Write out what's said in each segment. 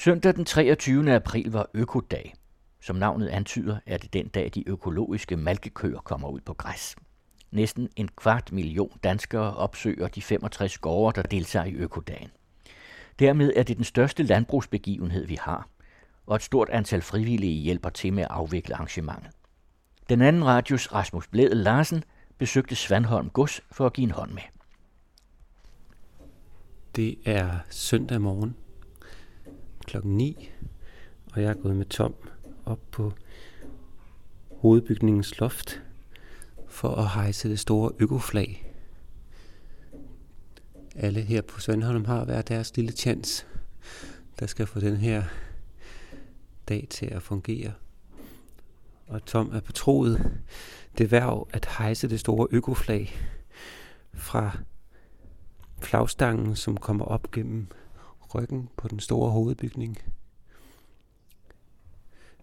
Søndag den 23. april var økodag. Som navnet antyder, er det den dag, de økologiske malkekøer kommer ud på græs. Næsten en kvart million danskere opsøger de 65 gårde, der deltager i økodagen. Dermed er det den største landbrugsbegivenhed, vi har, og et stort antal frivillige hjælper til med at afvikle arrangementet. Den anden radius, Rasmus Blæde Larsen besøgte Svandholm Gods for at give en hånd med. Det er søndag morgen klokken 9, og jeg er gået med Tom op på hovedbygningens loft for at hejse det store økoflag. Alle her på Svendholm har hver deres lille chance, der skal få den her dag til at fungere. Og Tom er betroet det værv at hejse det store økoflag fra flagstangen, som kommer op gennem ryggen på den store hovedbygning.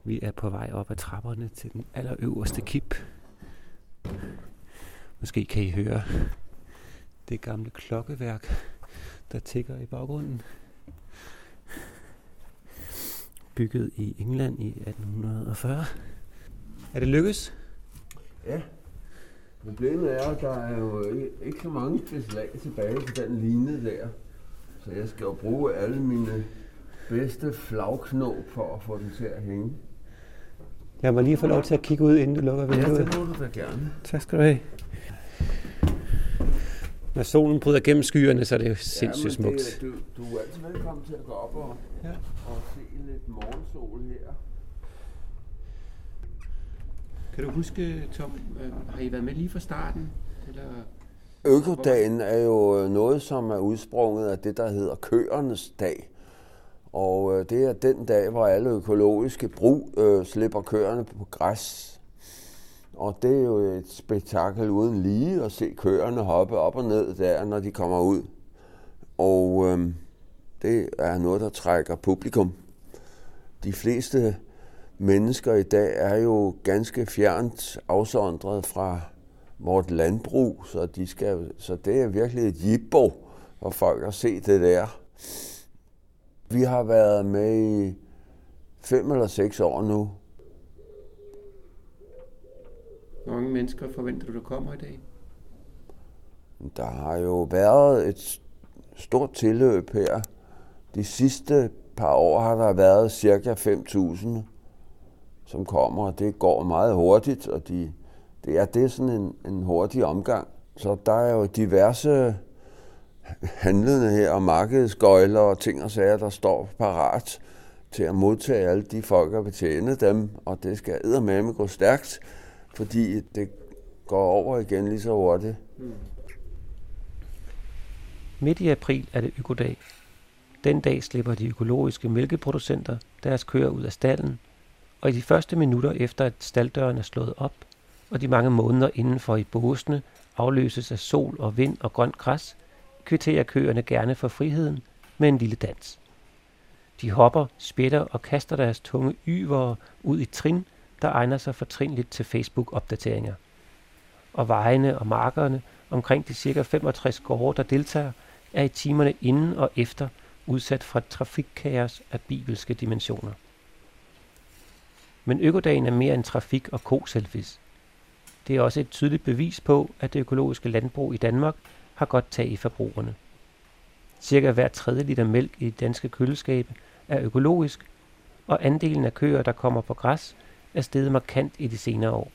Vi er på vej op ad trapperne til den allerøverste kip. Måske kan I høre det gamle klokkeværk, der tigger i baggrunden. Bygget i England i 1840. Er det lykkes? Ja. Problemet er, at der er jo ikke så mange beslag tilbage på den linje der. Så jeg skal jo bruge alle mine bedste flagknop for at få den til at hænge. Jeg må lige få lov til at kigge ud, inden du lukker vinduet. Ja, det må du da gerne. Tak skal du have. Når solen bryder gennem skyerne, så er det jo sindssygt ja, smukt. Det, du, du er altid velkommen til at gå op og, ja. og se lidt morgensol her. Kan du huske, Tom, øh, har I været med lige fra starten? Eller Økodagen er jo øh, noget, som er udsprunget af det, der hedder køernes dag. Og øh, det er den dag, hvor alle økologiske brug øh, slipper køerne på græs. Og det er jo et spektakel uden lige at se køerne hoppe op og ned der, når de kommer ud. Og øh, det er noget, der trækker publikum. De fleste mennesker i dag er jo ganske fjernt afsondret fra vort landbrug, så, de skal, så det er virkelig et jibbo for folk at se det der. Vi har været med i fem eller seks år nu. Hvor mange mennesker forventer du, der kommer i dag? Der har jo været et stort tilløb her. De sidste par år har der været cirka 5.000, som kommer, og det går meget hurtigt, og de, det er, det er sådan en, en hurtig omgang. Så der er jo diverse handlende her og markedsgøjler og ting og sager, der står parat til at modtage alle de folk og betjene dem, og det skal eddermame gå stærkt, fordi det går over igen lige så hurtigt. Mm. Midt i april er det økodag. Den dag slipper de økologiske mælkeproducenter deres køer ud af stallen, og i de første minutter efter at stalddøren er slået op, og de mange måneder indenfor i båsene afløses af sol og vind og grønt græs, kvitterer køerne gerne for friheden med en lille dans. De hopper, spætter og kaster deres tunge yvere ud i trin, der egner sig fortrinligt til Facebook-opdateringer. Og vejene og markerne omkring de cirka 65 gårde, der deltager, er i timerne inden og efter udsat for trafikkaos af bibelske dimensioner. Men økodagen er mere end trafik og ko-selfies. Det er også et tydeligt bevis på, at det økologiske landbrug i Danmark har godt tag i forbrugerne. Cirka hver tredje liter mælk i danske køleskabe er økologisk, og andelen af køer, der kommer på græs, er steget markant i de senere år.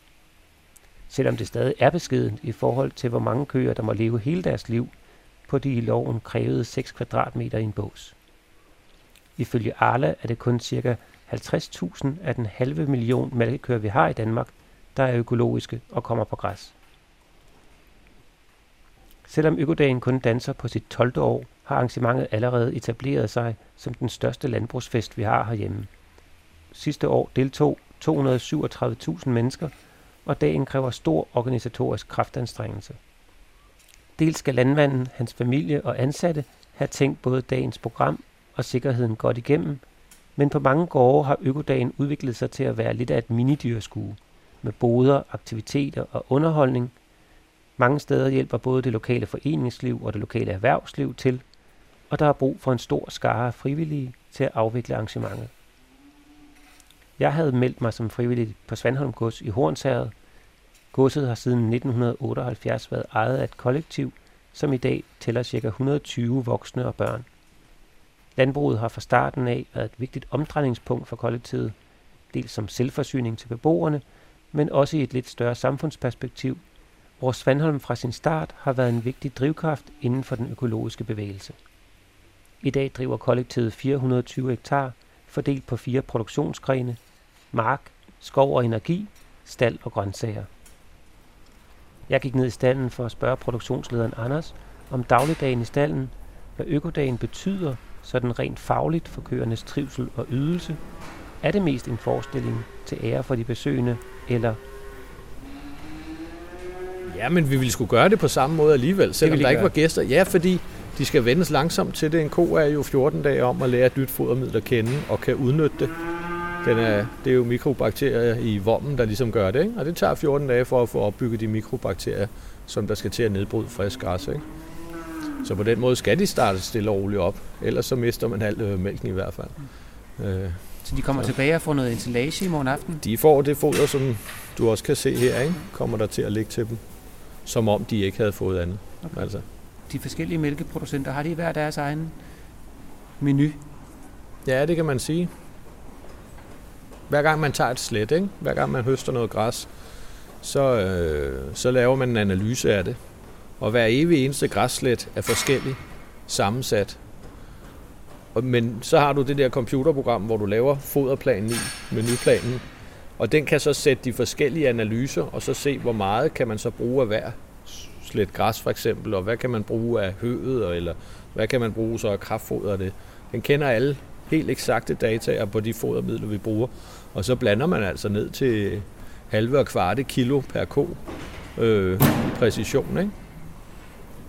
Selvom det stadig er beskedent i forhold til, hvor mange køer, der må leve hele deres liv på de i loven krævede 6 kvadratmeter i en bås. Ifølge Arla er det kun ca. 50.000 af den halve million malkekøer, vi har i Danmark, der er økologiske og kommer på græs. Selvom Økodagen kun danser på sit 12. år, har arrangementet allerede etableret sig som den største landbrugsfest, vi har herhjemme. Sidste år deltog 237.000 mennesker, og dagen kræver stor organisatorisk kraftanstrengelse. Dels skal landmanden, hans familie og ansatte have tænkt både dagens program og sikkerheden godt igennem, men på mange gårde har økodagen udviklet sig til at være lidt af et minidyrskue med boder, aktiviteter og underholdning. Mange steder hjælper både det lokale foreningsliv og det lokale erhvervsliv til, og der er brug for en stor skare af frivillige til at afvikle arrangementet. Jeg havde meldt mig som frivillig på Svandholm Gods i Hornsherred. Godset har siden 1978 været ejet af et kollektiv, som i dag tæller ca. 120 voksne og børn. Landbruget har fra starten af været et vigtigt omdrejningspunkt for kollektivet, dels som selvforsyning til beboerne, men også i et lidt større samfundsperspektiv, hvor Svandholm fra sin start har været en vigtig drivkraft inden for den økologiske bevægelse. I dag driver kollektivet 420 hektar, fordelt på fire produktionsgrene, mark, skov og energi, stald og grøntsager. Jeg gik ned i stallen for at spørge produktionslederen Anders om dagligdagen i stallen, hvad økodagen betyder sådan rent fagligt for køernes trivsel og ydelse. Er det mest en forestilling til ære for de besøgende, eller Ja, men vi ville skulle gøre det på samme måde alligevel, selvom der ikke var gæster. Ja, fordi de skal vendes langsomt til det. En ko er jo 14 dage om at lære et nyt fodermiddel at kende og kan udnytte det. Den er, det er jo mikrobakterier i vommen, der ligesom gør det. Ikke? Og det tager 14 dage for at få opbygget de mikrobakterier, som der skal til at nedbryde frisk græs. Ikke? Så på den måde skal de starte stille og roligt op. Ellers så mister man alt øh, mælken i hvert fald. Øh, så de kommer så. tilbage og får noget ensilage i morgen aften? De får det foder, som du også kan se her, ikke? kommer der til at ligge til dem. Som om de ikke havde fået andet. Okay. Altså. De forskellige mælkeproducenter, har de hver deres egen menu? Ja, det kan man sige. Hver gang man tager et slet, ikke? hver gang man høster noget græs, så, øh, så laver man en analyse af det. Og hver evig eneste græsslet er forskellig sammensat. Men så har du det der computerprogram, hvor du laver foderplanen i, menuplanen, og den kan så sætte de forskellige analyser, og så se, hvor meget kan man så bruge af hver slet græs for eksempel, og hvad kan man bruge af høet, eller hvad kan man bruge så af kraftfoder det. Den kender alle helt eksakte data på de fodermidler, vi bruger, og så blander man altså ned til halve og kvarte kilo per ko øh, i præcision, ikke?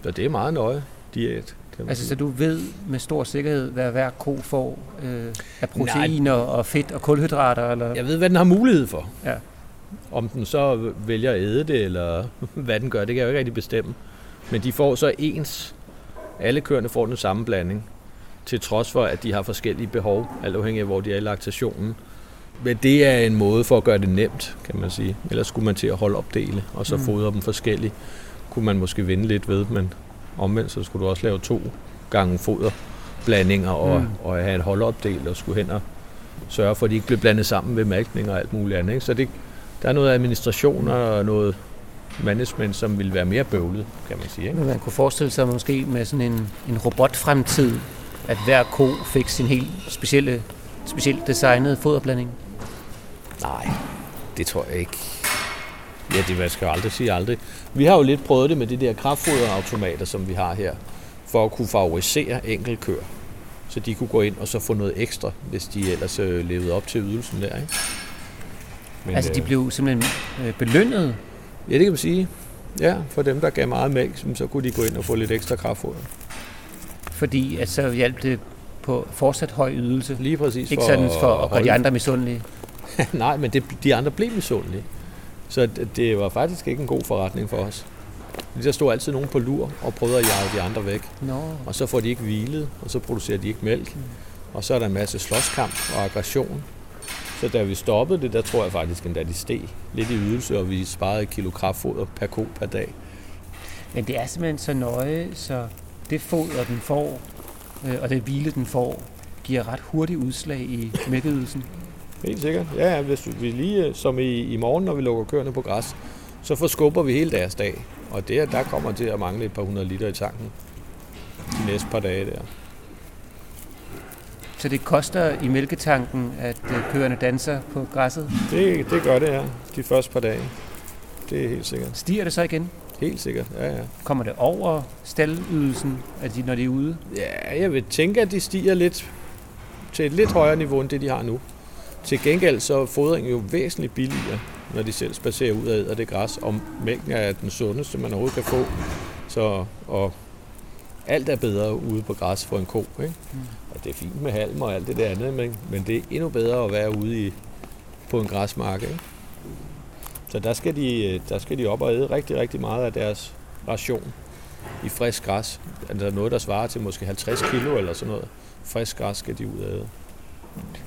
Så det er meget nøje diæt. Altså, så du ved med stor sikkerhed, hvad hver ko får øh, af proteiner Nej. og fedt og kulhydrater? Eller? Jeg ved, hvad den har mulighed for. Ja. Om den så vælger at æde det, eller hvad den gør, det kan jeg jo ikke rigtig bestemme. Men de får så ens. Alle køerne får den samme blanding, til trods for, at de har forskellige behov, alt afhængig af, hvor de er i laktationen. Men det er en måde for at gøre det nemt, kan man sige. Ellers skulle man til at holde opdele, og så mm. fodre dem forskelligt. Kunne man måske vinde lidt ved, men omvendt så skulle du også lave to gange foderblandinger og, mm. og have et holdopdel og skulle hen og sørge for, at de ikke blev blandet sammen ved mælkning og alt muligt andet. Ikke? Så det, der er noget administration og noget management, som vil være mere bøvlet, kan man sige. Ikke? Man kunne forestille sig måske med sådan en, en robotfremtid, at hver ko fik sin helt specielle, specielt designede foderblanding? Nej, det tror jeg ikke. Ja, det man skal jo aldrig sige aldrig. Vi har jo lidt prøvet det med de der kraftfoderautomater, som vi har her, for at kunne favorisere enkeltkør. Så de kunne gå ind og så få noget ekstra, hvis de ellers øh, levede op til ydelsen der. Ikke? Men, altså, de øh, blev simpelthen øh, belønnet? Ja, det kan man sige. Ja, for dem, der gav meget mælk, så kunne de gå ind og få lidt ekstra kraftfoder. Fordi at så hjalp det på fortsat høj ydelse? Lige præcis. Ikke sådan for at gøre de andre misundelige? Nej, men det, de andre blev misundelige. Så det var faktisk ikke en god forretning for os. Der stod altid nogen på lur og prøvede at jage de andre væk. No. Og så får de ikke hvilet, og så producerer de ikke mælk. Mm. Og så er der en masse slåskamp og aggression. Så da vi stoppede det, der tror jeg faktisk endda de steg lidt i ydelse, og vi sparede et kilo kraftfoder per ko per dag. Men det er simpelthen så nøje, så det foder, den får, øh, og det hvile, den får, giver ret hurtigt udslag i mælkeydelsen. Helt sikkert. Ja, ja hvis vi lige, øh, som i, i morgen, når vi lukker køerne på græs, så forskubber vi hele deres dag. Og det, der kommer til at mangle et par hundrede liter i tanken de næste par dage der. Så det koster i mælketanken, at øh, køerne danser på græsset? Det, det gør det, ja. De første par dage. Det er helt sikkert. Stiger det så igen? Helt sikkert, ja, ja. Kommer det over staldydelsen, at de, når de er ude? Ja, jeg vil tænke, at de stiger lidt til et lidt højere niveau, end det de har nu. Til gengæld så er fodringen jo væsentligt billigere, når de selv spacerer ud af det græs, og mælken er den sundeste, man overhovedet kan få. Så, og alt er bedre ude på græs for en ko. Ikke? Mm. Og det er fint med halm og alt det der andet, men, men det er endnu bedre at være ude i, på en græsmark. Ikke? Så der skal, de, der skal de op og æde rigtig, rigtig meget af deres ration. i frisk græs. Altså noget, der svarer til måske 50 kilo eller sådan noget. Frisk græs skal de ud af.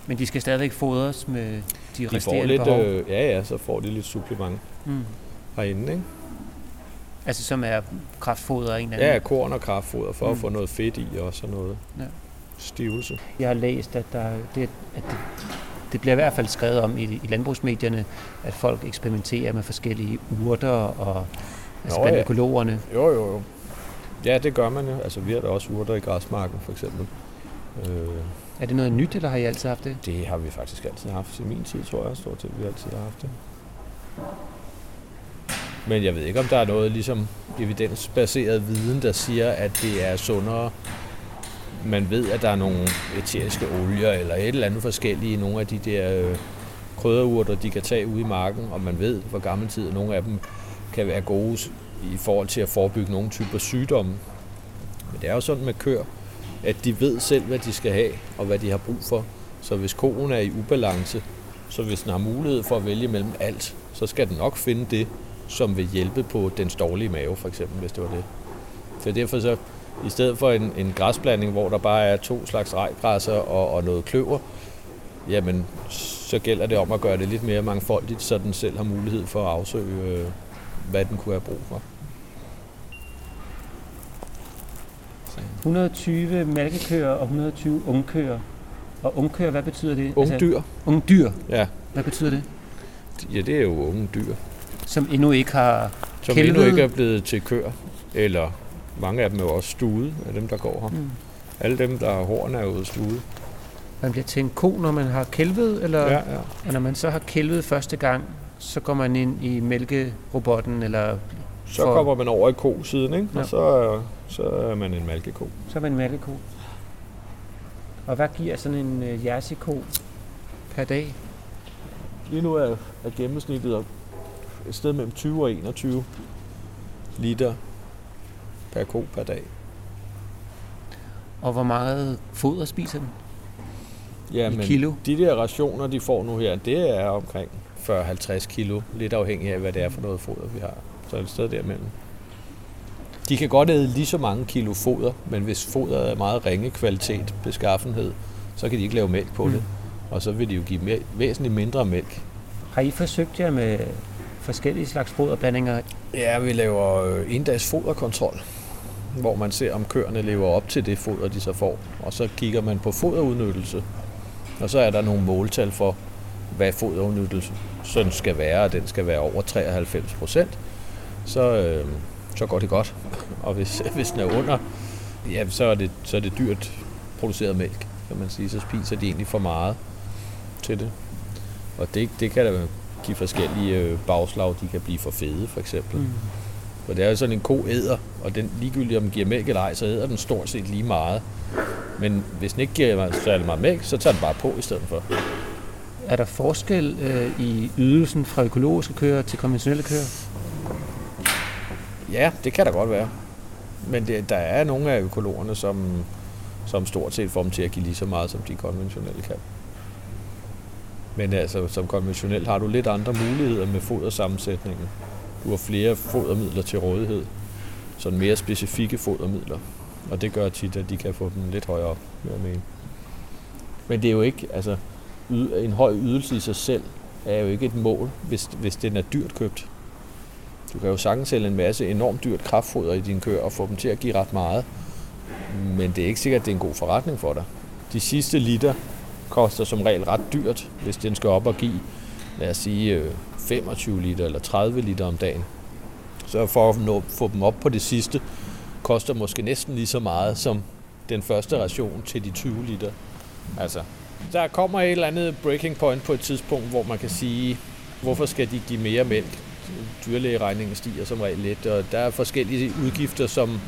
Men de skal stadigvæk fodres med de, De får resterende lidt, behov? øh, ja, ja, så får de lidt supplement Mm. herinde, ikke? Altså som er kraftfoder af en eller anden? Ja, korn og kraftfoder for mm. Mm. at få noget fedt i og sådan noget. Ja. Stivelse. Jeg har læst, at, der, det, at det, det bliver i hvert fald skrevet om i, i landbrugsmedierne, at folk eksperimenterer med forskellige urter og altså Nå, blandt ja. økologerne. Jo, jo, jo. Ja, det gør man jo. Altså, vi har da også urter i græsmarken, for eksempel. Øh, er det noget nyt, eller har I altid haft det? det har vi faktisk altid haft. I min tid, tror jeg, stort set, vi altid har haft det. Men jeg ved ikke, om der er noget ligesom evidensbaseret viden, der siger, at det er sundere. Man ved, at der er nogle eteriske olier eller et eller andet forskellige i nogle af de der øh, krydderurter, de kan tage ude i marken, og man ved, hvor gammel tid nogle af dem kan være gode i forhold til at forebygge nogle typer sygdomme. Men det er jo sådan med køer, at de ved selv, hvad de skal have, og hvad de har brug for. Så hvis koen er i ubalance, så hvis den har mulighed for at vælge mellem alt, så skal den nok finde det, som vil hjælpe på den dårlige mave, for eksempel, hvis det var det. Så derfor så, i stedet for en, en græsblanding, hvor der bare er to slags rejgræsser og, og noget kløver, jamen, så gælder det om at gøre det lidt mere mangfoldigt, så den selv har mulighed for at afsøge, øh, hvad den kunne have brug for. 120 malkekøer og 120 ungkøer. Og ungkøer, hvad betyder det? Unge dyr, unge dyr, ja. hvad betyder det? ja, det er jo unge dyr. Som endnu ikke har... Som Kælvede. endnu ikke er blevet til køer. Eller mange af dem er jo også stude af dem, der går her. Mm. Alle dem, der har horn, er jo stude. Man bliver til en ko, når man har kælvet, eller Ja, ja. og når man så har kælvet første gang, så går man ind i mælkerobotten, eller Så For- kommer man over i ko-siden, ikke? Ja. og så, er- så er man en malkeko. så er man en mælkeko. Og hvad giver sådan en uh, jersey-ko per dag? Lige nu er, er gennemsnittet op et sted mellem 20 og 21 liter per ko per dag. Og hvor meget foder spiser den? Ja, I kilo? de der rationer, de får nu her, det er omkring 40-50 kilo, lidt afhængig af, hvad det er for noget foder, vi har. Så et sted derimellem. De kan godt æde lige så mange kilo foder, men hvis foderet er meget ringe kvalitet, beskaffenhed, så kan de ikke lave mælk på Mm. det. Og så vil de jo give mere, væsentligt mindre mælk. Har I forsøgt jer med forskellige slags foderblandinger? Ja, vi laver øh, endags foderkontrol, hvor man ser, om køerne lever op til det foder, de så får. Og så kigger man på foderudnyttelse. Og så er der nogle måltal for, hvad foderudnyttelse sådan skal være, og den skal være over 93 procent. Så, øh, så går det godt. Og hvis, hvis den er under, ja, så er det, så er det dyrt produceret mælk, kan man sige. Så spiser de egentlig for meget til det. Og det, det kan da give forskellige øh, bagslag. De kan blive for fede, for eksempel. Mm. For det er jo sådan en ko æder, og den, ligegyldigt om den giver mælk eller ej, så æder den stort set lige meget. Men hvis den ikke giver særlig meget mælk, så tager den bare på i stedet for. Er der forskel øh, i ydelsen fra økologiske køer til konventionelle køer? Ja, det kan der godt være. Men det, der er nogle af økologerne, som, som stort set får dem til at give lige så meget, som de konventionelle kan. Men altså, som konventionelt har du lidt andre muligheder med fodersammensætningen. Du har flere fodermidler til rådighed. Sådan mere specifikke fodermidler. Og det gør tit, at de kan få dem lidt højere op, vil jeg mene. Men det er jo ikke, altså, en høj ydelse i sig selv er jo ikke et mål, hvis, hvis den er dyrt købt. Du kan jo sagtens sælge en masse enormt dyrt kraftfoder i dine køer og få dem til at give ret meget. Men det er ikke sikkert, at det er en god forretning for dig. De sidste liter koster som regel ret dyrt, hvis den skal op og give, lad os sige, øh, 25 liter eller 30 liter om dagen. Så for at nå, få dem op på det sidste, koster måske næsten lige så meget som den første ration til de 20 liter. Altså, der kommer et eller andet breaking point på et tidspunkt, hvor man kan sige, hvorfor skal de give mere mælk? Dyrlægeregningen stiger som regel lidt, og der er forskellige udgifter, som,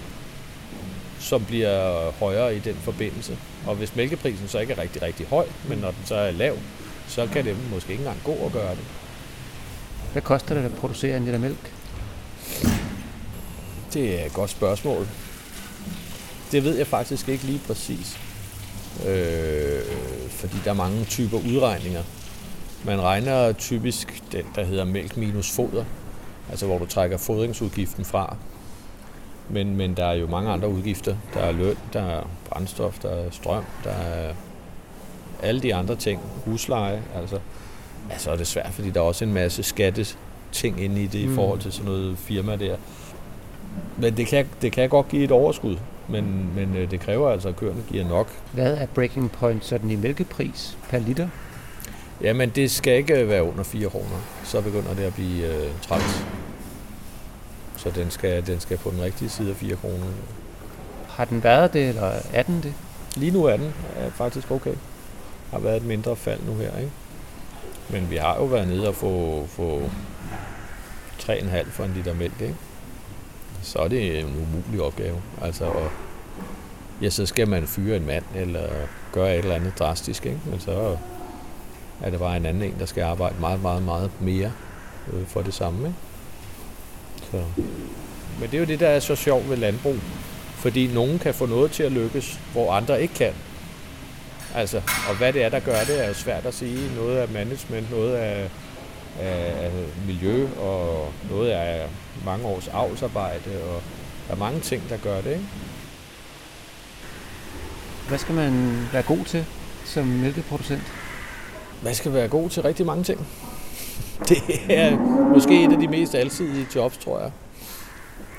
som bliver højere i den forbindelse. Og hvis mælkeprisen så ikke er rigtig, rigtig høj, men når den så er lav, så kan det måske ikke engang gå at gøre det. Hvad koster det at producere en liter mælk? Det er et godt spørgsmål. Det ved jeg faktisk ikke lige præcis. Øh, fordi der er mange typer udregninger. Man regner typisk den, der hedder mælk minus foder. Altså hvor du trækker fodringsudgiften fra. Men, men der er jo mange andre udgifter. Der er løn, der er brændstof, der er strøm, der er alle de andre ting. Husleje, altså. Altså er det svært, fordi der er også en masse skatte ting inde i det mm. i forhold til sådan noget firma der. Men det kan, det kan godt give et overskud, men, men øh, det kræver altså, at køerne giver nok. Hvad er breaking point sådan i mælkepris per liter? Jamen, det skal ikke være under 4 kroner. Så begynder det at blive øh, træls. Så den skal, den skal på den rigtige side af 4 kroner. Har den været det, eller er den det? Lige nu er den er faktisk okay. Har været et mindre fald nu her, ikke? Men vi har jo været nede og få, få 3,5 for en liter mælk, ikke? Så er det en umulig opgave. Altså, og, ja, så skal man fyre en mand, eller gøre et eller andet drastisk, ikke? Men så er det bare en anden en, der skal arbejde meget, meget, meget mere øh, for det samme, ikke? Så. Men det er jo det, der er så sjovt ved landbrug. Fordi nogen kan få noget til at lykkes, hvor andre ikke kan. Altså, og hvad det er, der gør det, er jo svært at sige. Noget af management, noget af, af miljø, og noget af mange års avlsarbejde, og der er mange ting, der gør det, ikke? Hvad skal man være god til som mælkeproducent? Man skal være god til rigtig mange ting. Det er måske et af de mest alsidige jobs, tror jeg.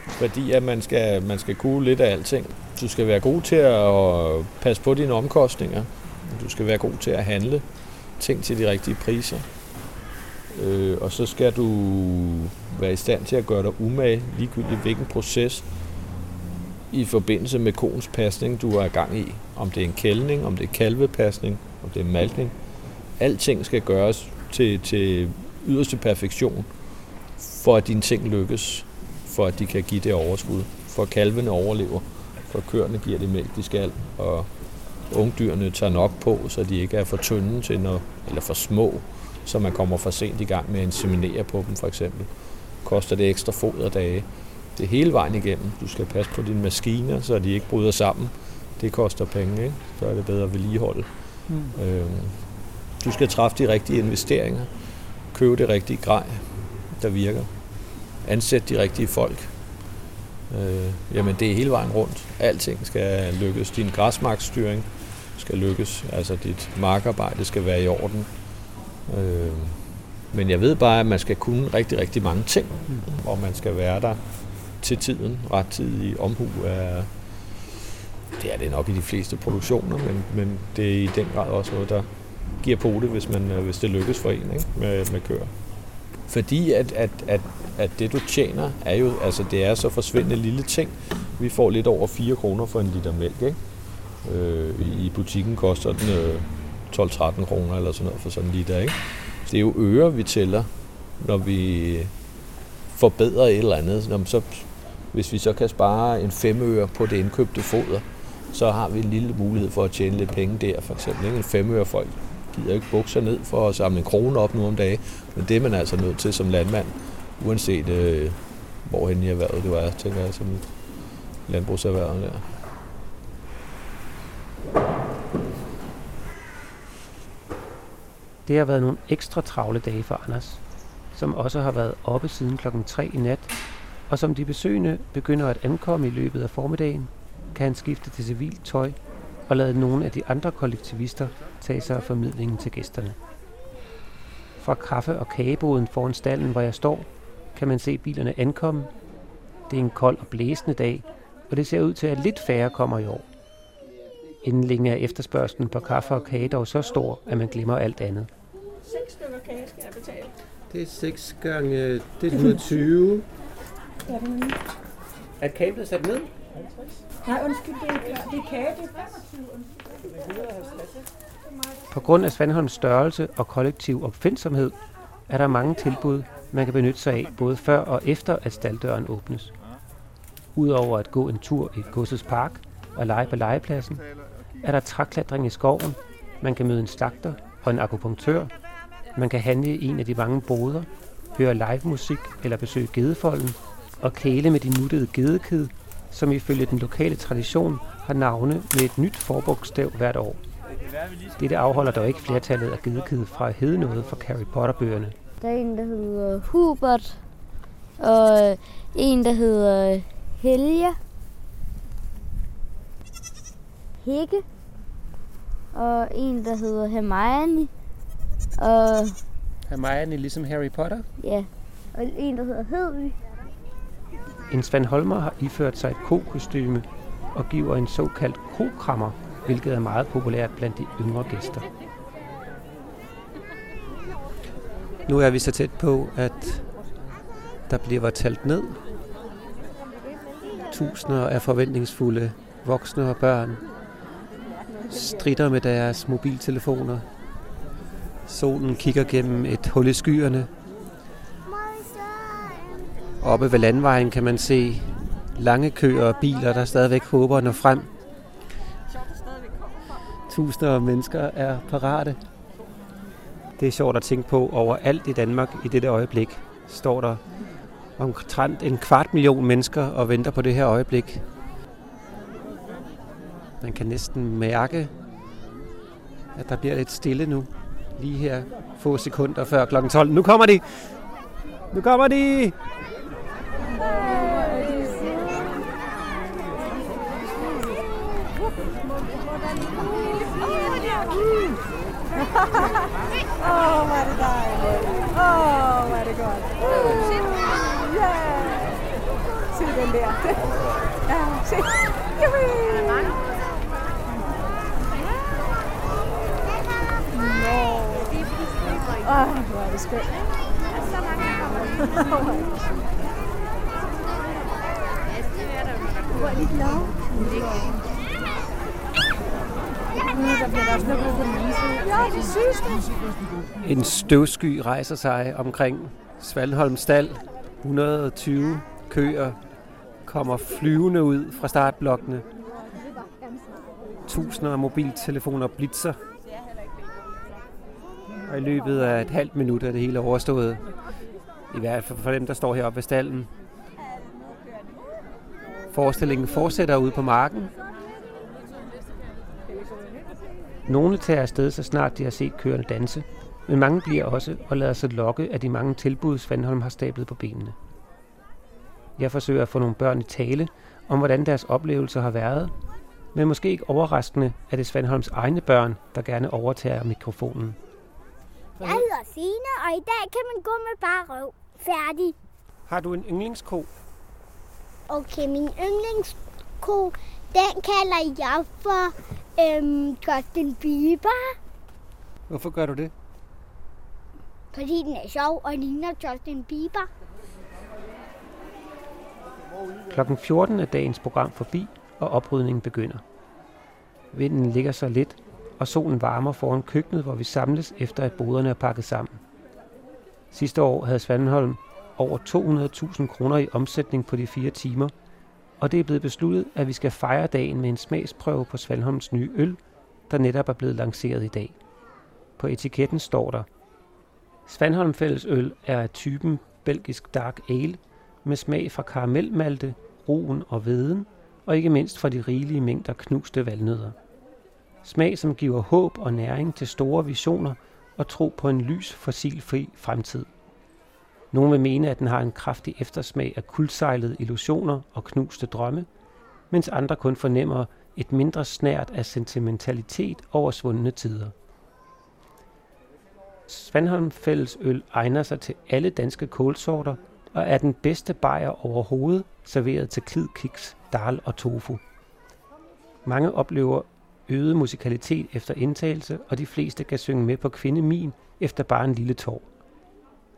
Fordi at man skal, man skal kunne lidt af alting. Du skal være god til at passe på dine omkostninger. Du skal være god til at handle ting til de rigtige priser. Øh, og så skal du være i stand til at gøre dig umage, ligegyldigt hvilken proces i forbindelse med koens pasning, du er i gang i. Om det er en kældning, om det er kalvepasning, om det er malkning. Alting skal gøres til, til yderste perfektion, for at dine ting lykkes, for at de kan give det overskud, for at kalvene overlever, for at køerne giver det mælk, de skal, og ungdyrene tager nok på, så de ikke er for tynde til noget, eller for små, så man kommer for sent i gang med at inseminere på dem for eksempel. Koster det ekstra foderdage. Det er hele vejen igennem. Du skal passe på dine maskiner, så de ikke bryder sammen. Det koster penge, ikke? Så er det bedre at vedligeholde. Mm. Øhm, du skal træffe de rigtige investeringer. Købe det rigtige grej, der virker. Ansæt de rigtige folk. Øh, jamen, det er hele vejen rundt. Alting skal lykkes. Din græsmarksstyring skal lykkes. Altså, dit markarbejde skal være i orden. Øh, men jeg ved bare, at man skal kunne rigtig, rigtig mange ting, mm. og man skal være der til tiden. Rettidig omhu er, det er det nok i de fleste produktioner, men, men det er i den grad også noget, der giver på det, hvis, man, øh, hvis det lykkes for en ikke? Med, med køer. Fordi at, at, at, at det du tjener, er jo, altså det er så forsvindende lille ting. Vi får lidt over 4 kroner for en liter mælk, ikke? Øh, I butikken koster den øh, 12-13 kroner eller sådan noget for sådan en liter, ikke? Det er jo øre, vi tæller, når vi forbedrer et eller andet. Jamen, så, hvis vi så kan spare en 5 øre på det indkøbte foder, så har vi en lille mulighed for at tjene lidt penge der, for eksempel. Ikke? En 5 øre folk gider ikke bukser ned for at samle en krone op nu om dagen, men det er man altså nødt til som landmand, uanset øh, hvorhen i erhvervet det var, tænker jeg, som landbrugserhvervet der. Det har været nogle ekstra travle dage for Anders, som også har været oppe siden klokken 3 i nat, og som de besøgende begynder at ankomme i løbet af formiddagen, kan han skifte til civilt tøj og lade nogle af de andre kollektivister tage sig af formidlingen til gæsterne. Fra kaffe- og kageboden foran stallen, hvor jeg står, kan man se bilerne ankomme. Det er en kold og blæsende dag, og det ser ud til, at lidt færre kommer i år. Inden længe er efterspørgselen på kaffe og kage dog så stor, at man glemmer alt andet. 6 stykker kage skal jeg betale. Det er 6 gange, det er 120. Ja, det er kagen blevet sat ned? Nej, undskyld, det er, det er kage, det er 25. På grund af Svandholms størrelse og kollektiv opfindsomhed, er der mange tilbud, man kan benytte sig af både før og efter, at staldøren åbnes. Udover at gå en tur i godsets park og lege på legepladsen, er der træklatring i skoven, man kan møde en slagter og en akupunktør, man kan handle i en af de mange boder, høre live musik eller besøge gedefolden og kæle med de nuttede gedekid, som ifølge den lokale tradition har navne med et nyt forbogstav hvert år. Dette afholder dog ikke flertallet af gedekid fra at hedde noget for Harry Potter-bøgerne. Der er en, der hedder Hubert, og en, der hedder Helge, Hække, og en, der hedder Hermione, og Hermione ligesom Harry Potter. ja, og en, der hedder Hedvig. En Svend Holmer har iført sig et kokostyme og giver en såkaldt kokrammer, hvilket er meget populært blandt de yngre gæster. Nu er vi så tæt på, at der bliver talt ned. Tusinder af forventningsfulde voksne og børn strider med deres mobiltelefoner. Solen kigger gennem et hul i skyerne. Oppe ved landvejen kan man se lange køer og biler, der stadigvæk håber at nå frem. Tusinder af mennesker er parate. Det er sjovt at tænke på, overalt i Danmark i dette øjeblik står der omtrent en kvart million mennesker og venter på det her øjeblik. Man kan næsten mærke, at der bliver lidt stille nu. Lige her få sekunder før kl. 12. Nu kommer de! Nu kommer de! Åh, hvor er det dejligt. Åh, hvor er det godt. Ja. Se den der. Ja, se. Juhu. Nå. Åh, hvor er det skønt. Hvor er de glade. Der bliver der også lukket på den anden side. Ja, det synes jeg. En støvsky rejser sig omkring Svalholm Stald. 120 køer kommer flyvende ud fra startblokkene. Tusinder af mobiltelefoner blitzer. Og i løbet af et halvt minut er det hele overstået. I hvert fald for dem, der står heroppe ved stallen. Forestillingen fortsætter ude på marken. Nogle tager afsted, så snart de har set køerne danse, men mange bliver også og lader sig lokke af de mange tilbud, Svandholm har stablet på benene. Jeg forsøger at få nogle børn i tale om, hvordan deres oplevelser har været, men måske ikke overraskende er det Svandholms egne børn, der gerne overtager mikrofonen. Jeg hedder Signe, og i dag kan man gå med bare røv. Færdig. Har du en yndlingsko? Okay, min yndlingsko, den kalder jeg for øhm, Justin Bieber, Hvorfor gør du det? fordi den er sjov og ligner Justin Bieber. Klokken 14 er dagens program forbi, og oprydningen begynder. Vinden ligger så lidt, og solen varmer foran køkkenet, hvor vi samles efter at boderne er pakket sammen. Sidste år havde Svanholm over 200.000 kroner i omsætning på de fire timer, og det er blevet besluttet, at vi skal fejre dagen med en smagsprøve på Svalholms nye øl, der netop er blevet lanceret i dag. På etiketten står der, Svanholm Fælles Øl er af typen belgisk dark ale, med smag fra karamelmalte, roen og veden, og ikke mindst fra de rigelige mængder knuste valnødder. Smag, som giver håb og næring til store visioner og tro på en lys, fossilfri fremtid. Nogle vil mene, at den har en kraftig eftersmag af kuldsejlede illusioner og knuste drømme, mens andre kun fornemmer et mindre snært af sentimentalitet over svundne tider. Svanholm Fælles Øl egner sig til alle danske kålsorter og er den bedste bajer overhovedet serveret til klid, kiks, dal og tofu. Mange oplever øget musikalitet efter indtagelse, og de fleste kan synge med på Kvindemin efter bare en lille tår.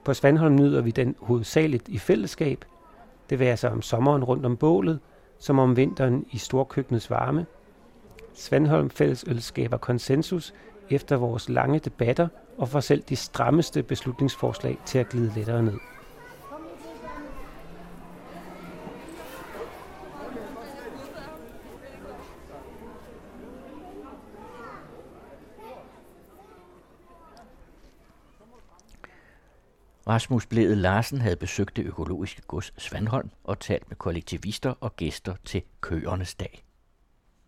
På Svanholm nyder vi den hovedsageligt i fællesskab. Det vil sig om sommeren rundt om bålet, som om vinteren i storkøkkenets varme. Svanholm Fællesøl skaber konsensus efter vores lange debatter og får selv de strammeste beslutningsforslag til at glide lettere ned. Rasmus Blæde Larsen havde besøgt det økologiske gods Svandholm og talt med kollektivister og gæster til Køernes Dag.